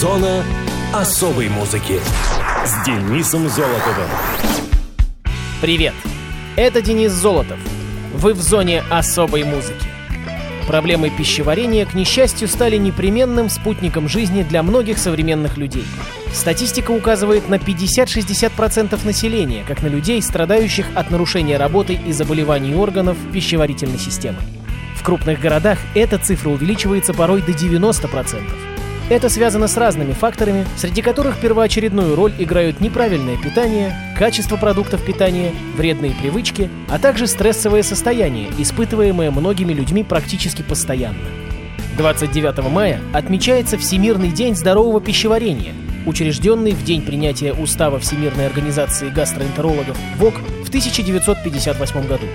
Зона особой музыки с Денисом Золотовым. Привет! Это Денис Золотов. Вы в зоне особой музыки. Проблемы пищеварения, к несчастью, стали непременным спутником жизни для многих современных людей. Статистика указывает на 50-60% населения, как на людей, страдающих от нарушения работы и заболеваний органов пищеварительной системы. В крупных городах эта цифра увеличивается порой до 90%. Это связано с разными факторами, среди которых первоочередную роль играют неправильное питание, качество продуктов питания, вредные привычки, а также стрессовое состояние, испытываемое многими людьми практически постоянно. 29 мая отмечается Всемирный день здорового пищеварения, учрежденный в день принятия Устава Всемирной организации гастроэнтерологов ВОК в 1958 году.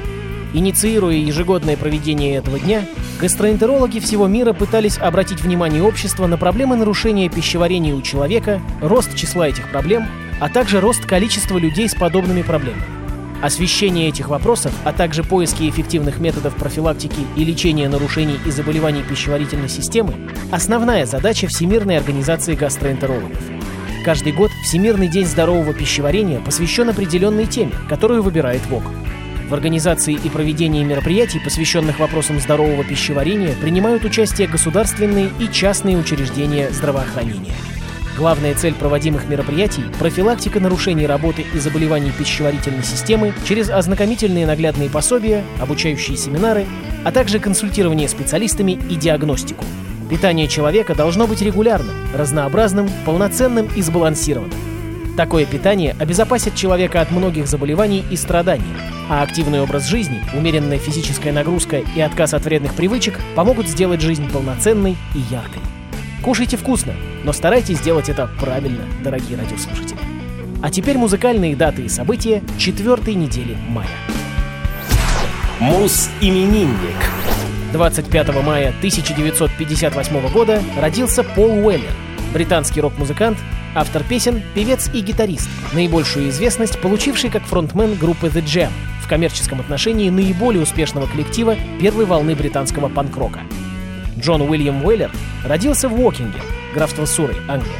Инициируя ежегодное проведение этого дня, гастроэнтерологи всего мира пытались обратить внимание общества на проблемы нарушения пищеварения у человека, рост числа этих проблем, а также рост количества людей с подобными проблемами. Освещение этих вопросов, а также поиски эффективных методов профилактики и лечения нарушений и заболеваний пищеварительной системы – основная задача Всемирной организации гастроэнтерологов. Каждый год Всемирный день здорового пищеварения посвящен определенной теме, которую выбирает ВОК – в организации и проведении мероприятий, посвященных вопросам здорового пищеварения, принимают участие государственные и частные учреждения здравоохранения. Главная цель проводимых мероприятий – профилактика нарушений работы и заболеваний пищеварительной системы через ознакомительные наглядные пособия, обучающие семинары, а также консультирование специалистами и диагностику. Питание человека должно быть регулярным, разнообразным, полноценным и сбалансированным. Такое питание обезопасит человека от многих заболеваний и страданий, а активный образ жизни, умеренная физическая нагрузка и отказ от вредных привычек помогут сделать жизнь полноценной и яркой. Кушайте вкусно, но старайтесь сделать это правильно, дорогие радиослушатели. А теперь музыкальные даты и события четвертой недели мая. Мус-именинник. 25 мая 1958 года родился Пол Уэллер, британский рок-музыкант, автор песен, певец и гитарист, наибольшую известность получивший как фронтмен группы The Jam, в коммерческом отношении наиболее успешного коллектива первой волны британского панк-рока. Джон Уильям Уэллер родился в Уокинге, графство Сурой, Англия.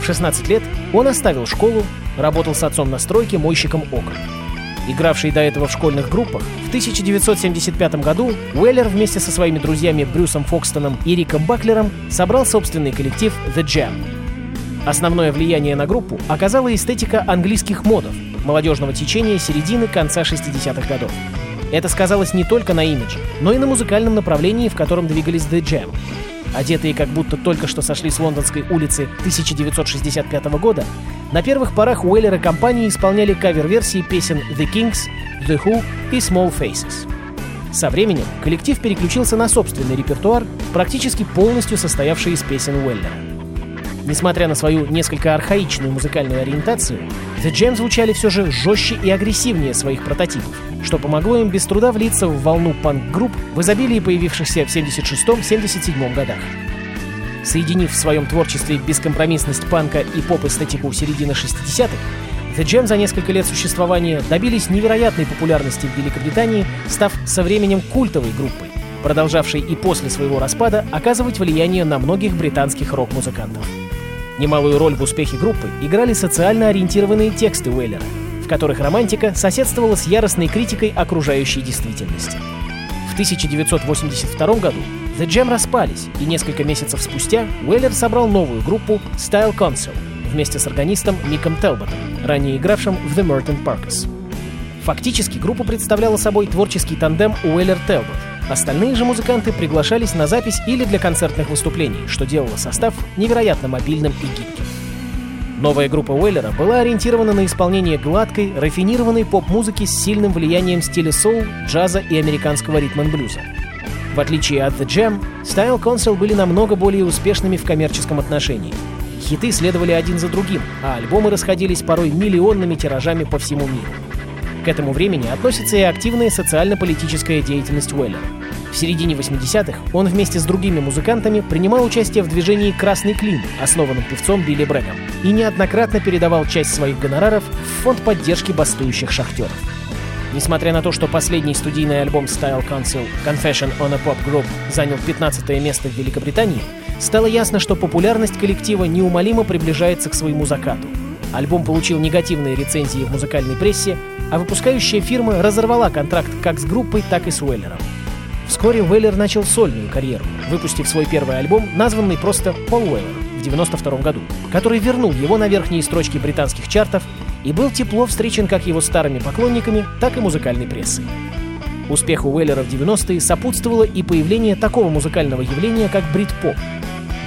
В 16 лет он оставил школу, работал с отцом на стройке мойщиком окон. Игравший до этого в школьных группах, в 1975 году Уэллер вместе со своими друзьями Брюсом Фокстоном и Риком Баклером собрал собственный коллектив The Jam. Основное влияние на группу оказала эстетика английских модов, молодежного течения середины-конца 60-х годов. Это сказалось не только на имидже, но и на музыкальном направлении, в котором двигались The Jam. Одетые как будто только что сошли с лондонской улицы 1965 года, на первых порах Уэллер и компании исполняли кавер-версии песен The Kings, The Who и Small Faces. Со временем коллектив переключился на собственный репертуар, практически полностью состоявший из песен Уэллера. Несмотря на свою несколько архаичную музыкальную ориентацию, The Jam звучали все же жестче и агрессивнее своих прототипов, что помогло им без труда влиться в волну панк-групп в изобилии появившихся в 76-77 годах. Соединив в своем творчестве бескомпромиссность панка и поп-эстетику середины 60-х, The Jam за несколько лет существования добились невероятной популярности в Великобритании, став со временем культовой группой, продолжавшей и после своего распада оказывать влияние на многих британских рок-музыкантов. Немалую роль в успехе группы играли социально ориентированные тексты Уэллера, в которых романтика соседствовала с яростной критикой окружающей действительности. В 1982 году The Jam распались, и несколько месяцев спустя Уэллер собрал новую группу Style Council вместе с органистом Миком Телботом, ранее игравшим в The Merton Parkers. Фактически группа представляла собой творческий тандем Уэллер-Телбот. Остальные же музыканты приглашались на запись или для концертных выступлений, что делало состав невероятно мобильным и гибким. Новая группа Уэллера была ориентирована на исполнение гладкой, рафинированной поп-музыки с сильным влиянием стиля соул, джаза и американского ритм-н-блюза. В отличие от The Jam, Style Council были намного более успешными в коммерческом отношении. Хиты следовали один за другим, а альбомы расходились порой миллионными тиражами по всему миру. К этому времени относится и активная социально-политическая деятельность Уэллера. В середине 80-х он вместе с другими музыкантами принимал участие в движении «Красный клин», основанном певцом Билли Брэгом, и неоднократно передавал часть своих гонораров в фонд поддержки бастующих шахтеров. Несмотря на то, что последний студийный альбом Style Council Confession on a Pop Group занял 15 место в Великобритании, стало ясно, что популярность коллектива неумолимо приближается к своему закату. Альбом получил негативные рецензии в музыкальной прессе, а выпускающая фирма разорвала контракт как с группой, так и с Уэллером. Вскоре Уэллер начал сольную карьеру, выпустив свой первый альбом, названный просто «Пол Уэллер» в 1992 году, который вернул его на верхние строчки британских чартов и был тепло встречен как его старыми поклонниками, так и музыкальной прессой. Успеху Уэллера в 90-е сопутствовало и появление такого музыкального явления, как брит-поп.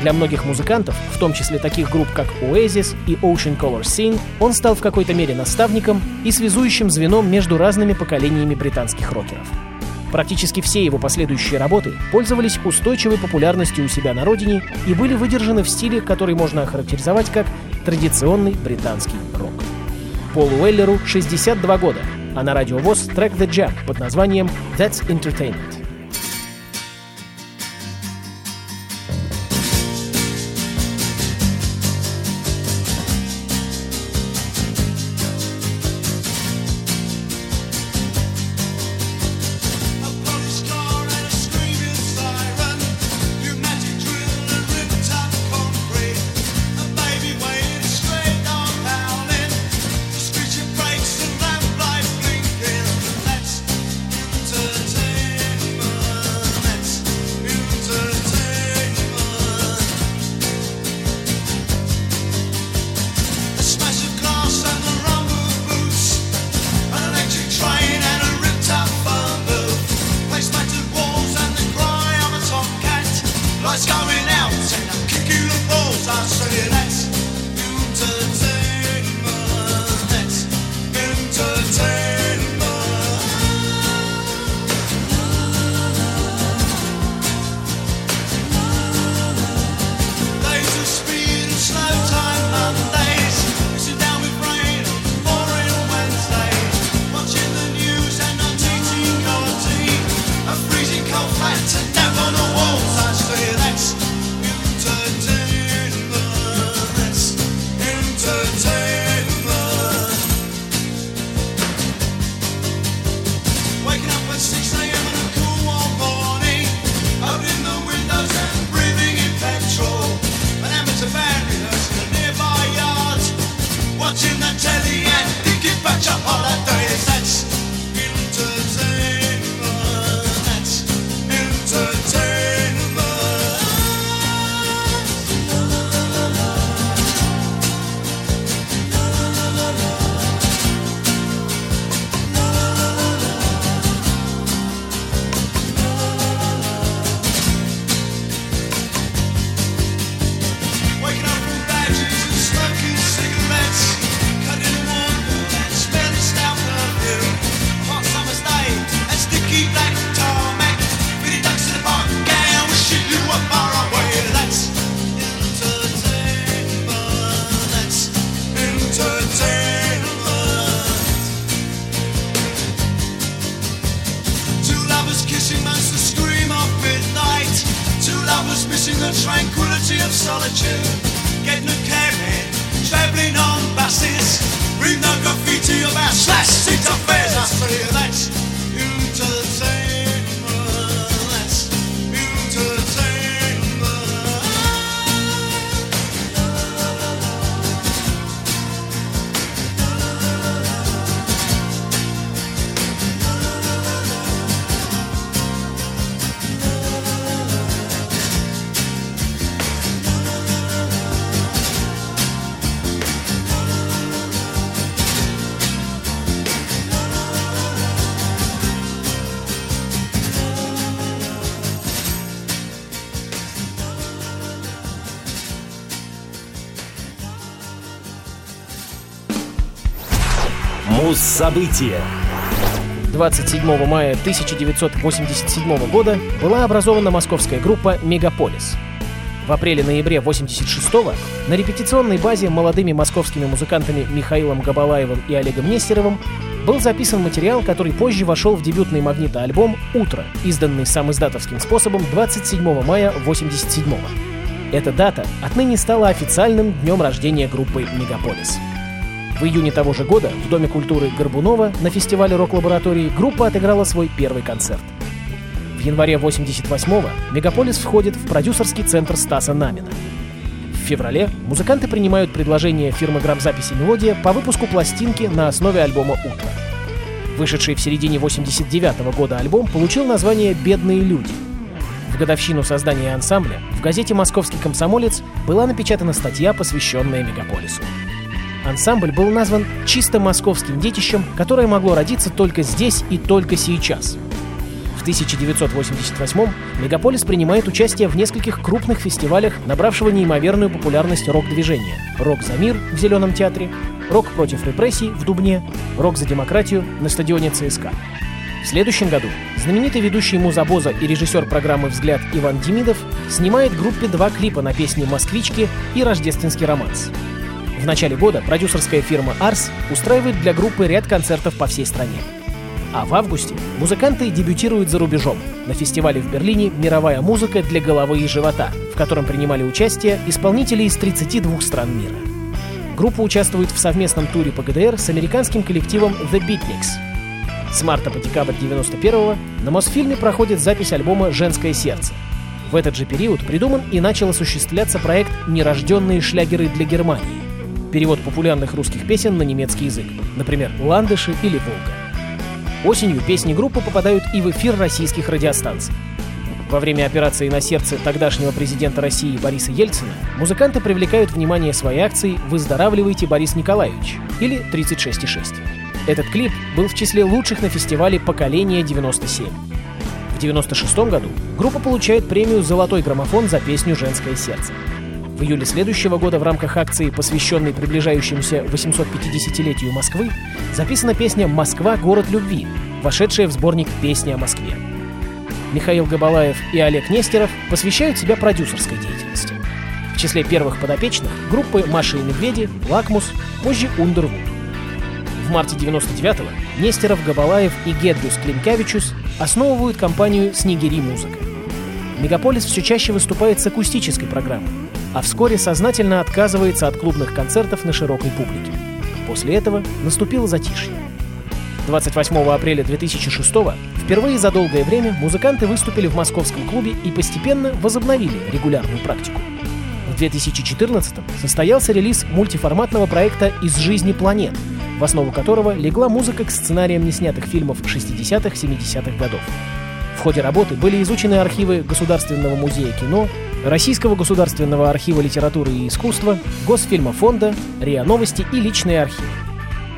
Для многих музыкантов, в том числе таких групп, как Oasis и Ocean Color Scene, он стал в какой-то мере наставником и связующим звеном между разными поколениями британских рокеров. Практически все его последующие работы пользовались устойчивой популярностью у себя на родине и были выдержаны в стиле, который можно охарактеризовать как традиционный британский рок. Полу Уэллеру 62 года, а на радио ВОЗ трек The Jam под названием That's Entertainment. Embracing the tranquility of solitude. Getting a cab carriage, traveling on buses. Reading the graffiti about our slashed seats of fares I tell you that's События. 27 мая 1987 года была образована московская группа «Мегаполис». В апреле-ноябре 86-го на репетиционной базе молодыми московскими музыкантами Михаилом Габалаевым и Олегом Нестеровым был записан материал, который позже вошел в дебютный магнитоальбом «Утро», изданный сам издатовским способом 27 мая 87 -го. Эта дата отныне стала официальным днем рождения группы «Мегаполис». В июне того же года в Доме культуры Горбунова на фестивале рок-лаборатории группа отыграла свой первый концерт. В январе 88-го Мегаполис входит в продюсерский центр Стаса Намина. В феврале музыканты принимают предложение фирмы грамзаписи «Мелодия» по выпуску пластинки на основе альбома «Утро». Вышедший в середине 89 -го года альбом получил название «Бедные люди». В годовщину создания ансамбля в газете «Московский комсомолец» была напечатана статья, посвященная Мегаполису. Ансамбль был назван чисто московским детищем, которое могло родиться только здесь и только сейчас. В 1988 Мегаполис принимает участие в нескольких крупных фестивалях, набравшего неимоверную популярность рок-движения. «Рок за мир» в Зеленом театре, «Рок против репрессий» в Дубне, «Рок за демократию» на стадионе ЦСКА. В следующем году знаменитый ведущий музабоза и режиссер программы «Взгляд» Иван Демидов снимает группе два клипа на песни «Москвички» и «Рождественский романс». В начале года продюсерская фирма «Арс» устраивает для группы ряд концертов по всей стране. А в августе музыканты дебютируют за рубежом на фестивале в Берлине «Мировая музыка для головы и живота», в котором принимали участие исполнители из 32 стран мира. Группа участвует в совместном туре по ГДР с американским коллективом The Beatniks. С марта по декабрь 91-го на Мосфильме проходит запись альбома «Женское сердце». В этот же период придуман и начал осуществляться проект «Нерожденные шлягеры для Германии», перевод популярных русских песен на немецкий язык, например, «Ландыши» или «Волга». Осенью песни группы попадают и в эфир российских радиостанций. Во время операции на сердце тогдашнего президента России Бориса Ельцина музыканты привлекают внимание своей акции «Выздоравливайте, Борис Николаевич» или «36,6». Этот клип был в числе лучших на фестивале «Поколение 97». В 96 году группа получает премию «Золотой граммофон» за песню «Женское сердце». В июле следующего года в рамках акции, посвященной приближающемуся 850-летию Москвы, записана песня «Москва. Город любви», вошедшая в сборник «Песни о Москве». Михаил Габалаев и Олег Нестеров посвящают себя продюсерской деятельности. В числе первых подопечных группы «Маша и Медведи», «Лакмус», позже «Ундервуд». В марте 99-го Нестеров, Габалаев и Гедрюс Клинкавичус основывают компанию «Снегири Музыка». Мегаполис все чаще выступает с акустической программой, а вскоре сознательно отказывается от клубных концертов на широкой публике. После этого наступило затишье. 28 апреля 2006 впервые за долгое время музыканты выступили в московском клубе и постепенно возобновили регулярную практику. В 2014 состоялся релиз мультиформатного проекта «Из жизни планет», в основу которого легла музыка к сценариям неснятых фильмов 60-70-х годов. В ходе работы были изучены архивы Государственного музея кино, Российского государственного архива литературы и искусства, Госфильмофонда, РИА Новости и личные архивы.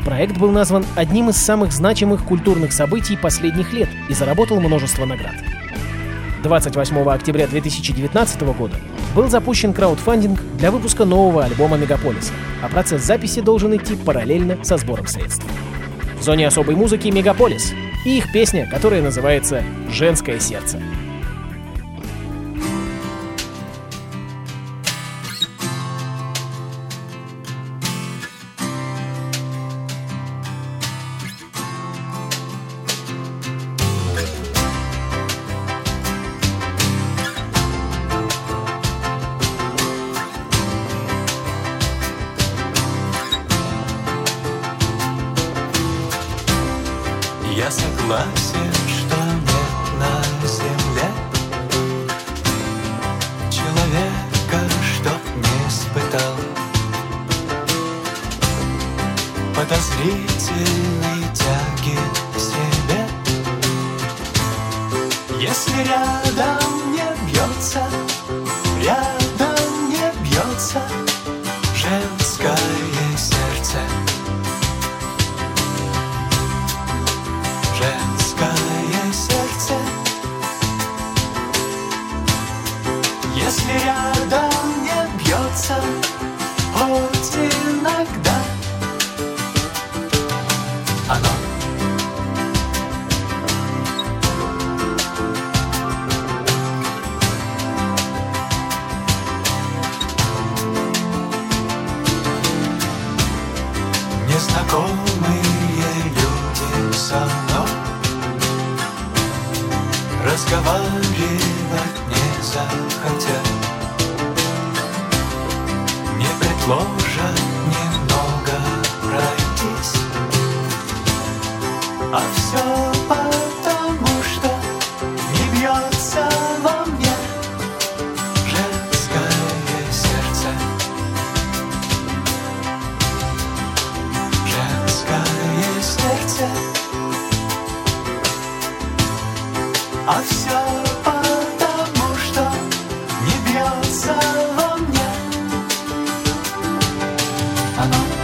Проект был назван одним из самых значимых культурных событий последних лет и заработал множество наград. 28 октября 2019 года был запущен краудфандинг для выпуска нового альбома «Мегаполиса», а процесс записи должен идти параллельно со сбором средств. В зоне особой музыки «Мегаполис» и их песня, которая называется «Женское сердце». created あ。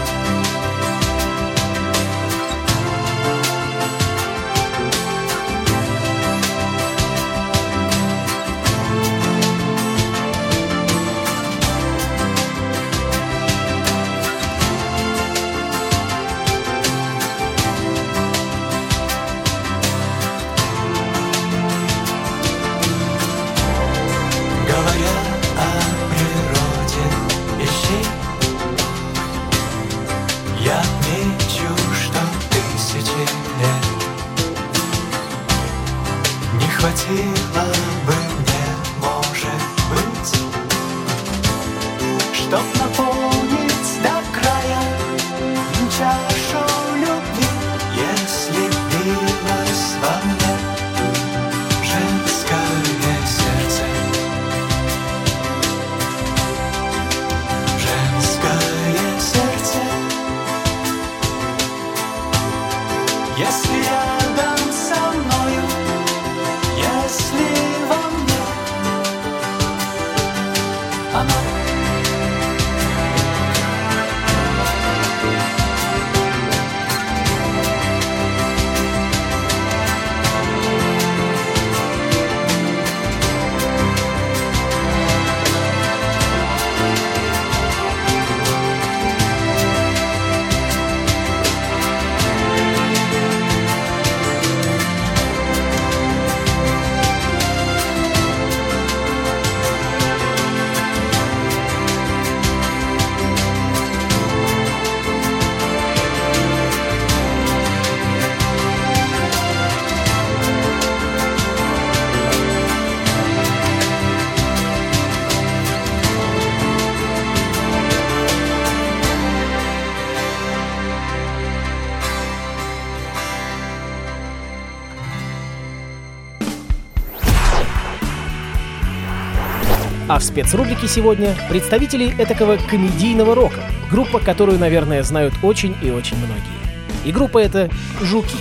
Спецрубрике сегодня представители этакого комедийного рока. Группа, которую, наверное, знают очень и очень многие. И группа эта «Жуки».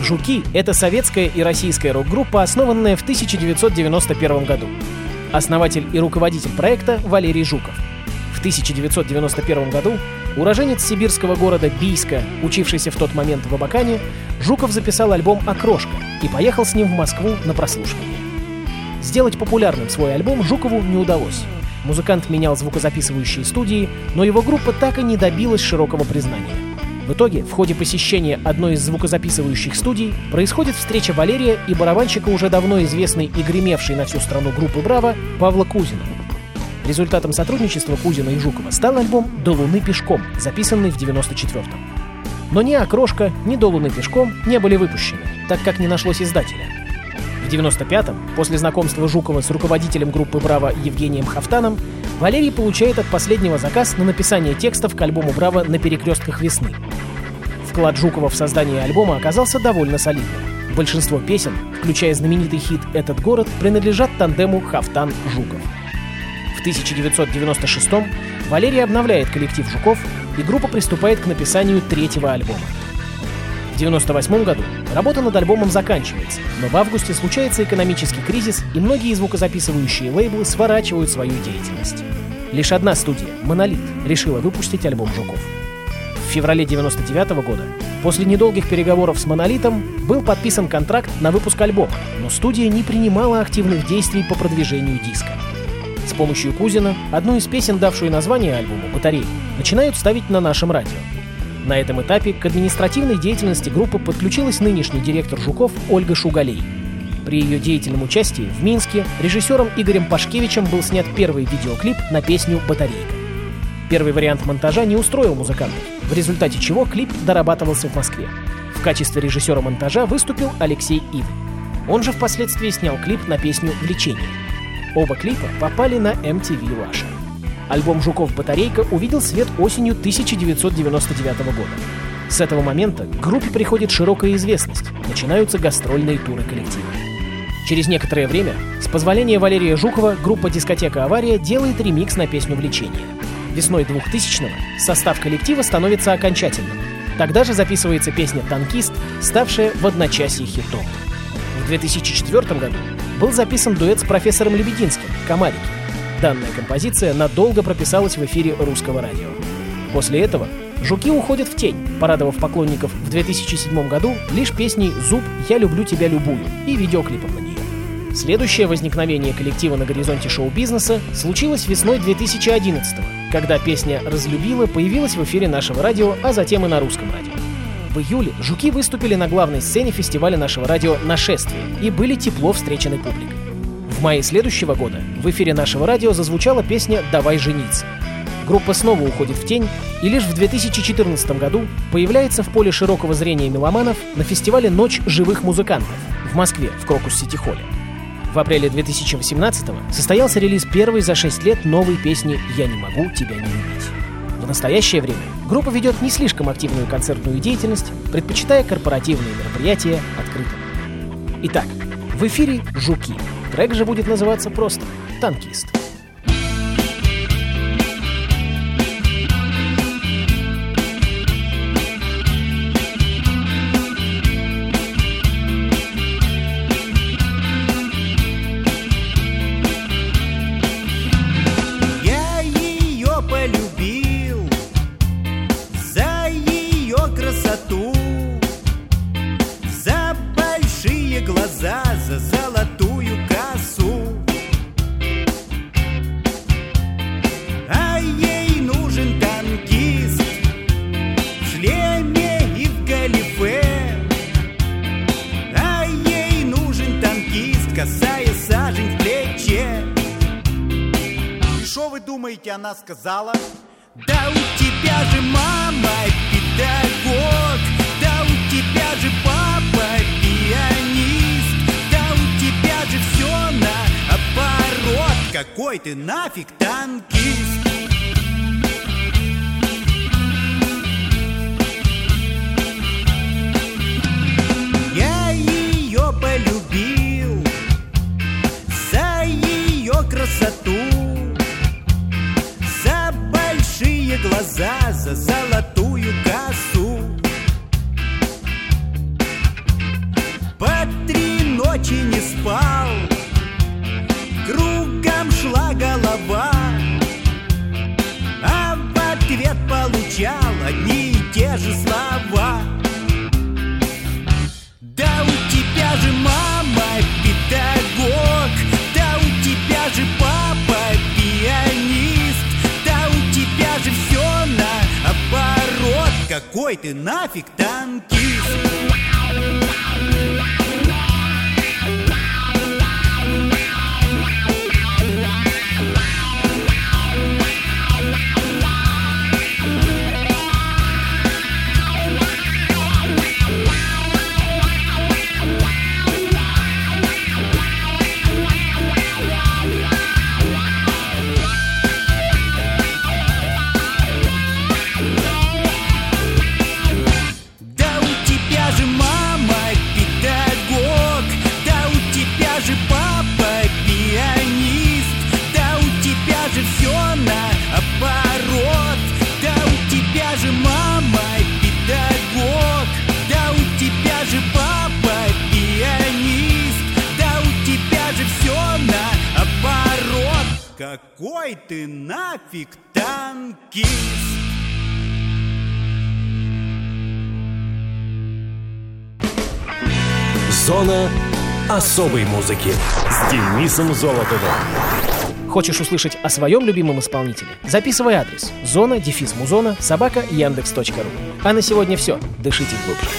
«Жуки» — это советская и российская рок-группа, основанная в 1991 году. Основатель и руководитель проекта Валерий Жуков. В 1991 году уроженец сибирского города Бийска, учившийся в тот момент в Абакане, Жуков записал альбом «Окрошка» и поехал с ним в Москву на прослушивание. Сделать популярным свой альбом Жукову не удалось. Музыкант менял звукозаписывающие студии, но его группа так и не добилась широкого признания. В итоге, в ходе посещения одной из звукозаписывающих студий происходит встреча Валерия и барабанщика уже давно известной и гремевшей на всю страну группы «Браво» Павла Кузина. Результатом сотрудничества Кузина и Жукова стал альбом «До Луны пешком», записанный в 94-м. Но ни «Окрошка», ни «До Луны пешком» не были выпущены, так как не нашлось издателя. В 95-м, после знакомства Жукова с руководителем группы «Браво» Евгением Хафтаном, Валерий получает от последнего заказ на написание текстов к альбому «Браво» на перекрестках весны. Вклад Жукова в создание альбома оказался довольно солидным. Большинство песен, включая знаменитый хит «Этот город», принадлежат тандему Хафтан-Жуков. В 1996-м Валерий обновляет коллектив Жуков, и группа приступает к написанию третьего альбома. В 1998 году работа над альбомом заканчивается, но в августе случается экономический кризис, и многие звукозаписывающие лейблы сворачивают свою деятельность. Лишь одна студия, «Монолит», решила выпустить альбом Жуков. В феврале 1999 года, после недолгих переговоров с «Монолитом», был подписан контракт на выпуск альбома, но студия не принимала активных действий по продвижению диска. С помощью Кузина одну из песен, давшую название альбому «Батарея», начинают ставить на нашем радио. На этом этапе к административной деятельности группы подключилась нынешний директор Жуков Ольга Шугалей. При ее деятельном участии в Минске режиссером Игорем Пашкевичем был снят первый видеоклип на песню «Батарейка». Первый вариант монтажа не устроил музыкантов, в результате чего клип дорабатывался в Москве. В качестве режиссера монтажа выступил Алексей Ивы. Он же впоследствии снял клип на песню «Влечение». Оба клипа попали на MTV Russia. Альбом «Жуков Батарейка» увидел свет осенью 1999 года. С этого момента к группе приходит широкая известность, начинаются гастрольные туры коллектива. Через некоторое время, с позволения Валерия Жукова, группа «Дискотека Авария» делает ремикс на песню «Влечение». Весной 2000-го состав коллектива становится окончательным. Тогда же записывается песня «Танкист», ставшая в одночасье хитом. В 2004 году был записан дуэт с профессором Лебединским «Комарики». Данная композиция надолго прописалась в эфире русского радио. После этого «Жуки уходят в тень», порадовав поклонников в 2007 году лишь песней «Зуб, я люблю тебя любую» и видеоклипом на нее. Следующее возникновение коллектива на горизонте шоу-бизнеса случилось весной 2011 когда песня «Разлюбила» появилась в эфире нашего радио, а затем и на русском радио. В июле «Жуки» выступили на главной сцене фестиваля нашего радио «Нашествие» и были тепло встречены публикой. В мае следующего года в эфире нашего радио зазвучала песня «Давай жениться». Группа снова уходит в тень, и лишь в 2014 году появляется в поле широкого зрения меломанов на фестивале «Ночь живых музыкантов» в Москве, в Крокус-Сити-Холле. В апреле 2018 состоялся релиз первой за 6 лет новой песни «Я не могу тебя не любить». В настоящее время группа ведет не слишком активную концертную деятельность, предпочитая корпоративные мероприятия открытым. Итак, в эфире «Жуки». Трек же будет называться просто «Танкист». Сказала? Да у тебя же мама педагог, да у тебя же папа пианист, да у тебя же все наоборот. Какой ты нафиг танкист? Я ее полюбил за ее красоту, большие глаза, за золотую косу. По три ночи не спал, кругом шла голова, а в ответ получал одни и те же слова. Какой ты нафиг танкист? Какой ты нафиг танкист? Зона особой музыки с Денисом Золотовым. Хочешь услышать о своем любимом исполнителе? Записывай адрес зона дефис музона собака яндекс.ру. А на сегодня все. Дышите глубже.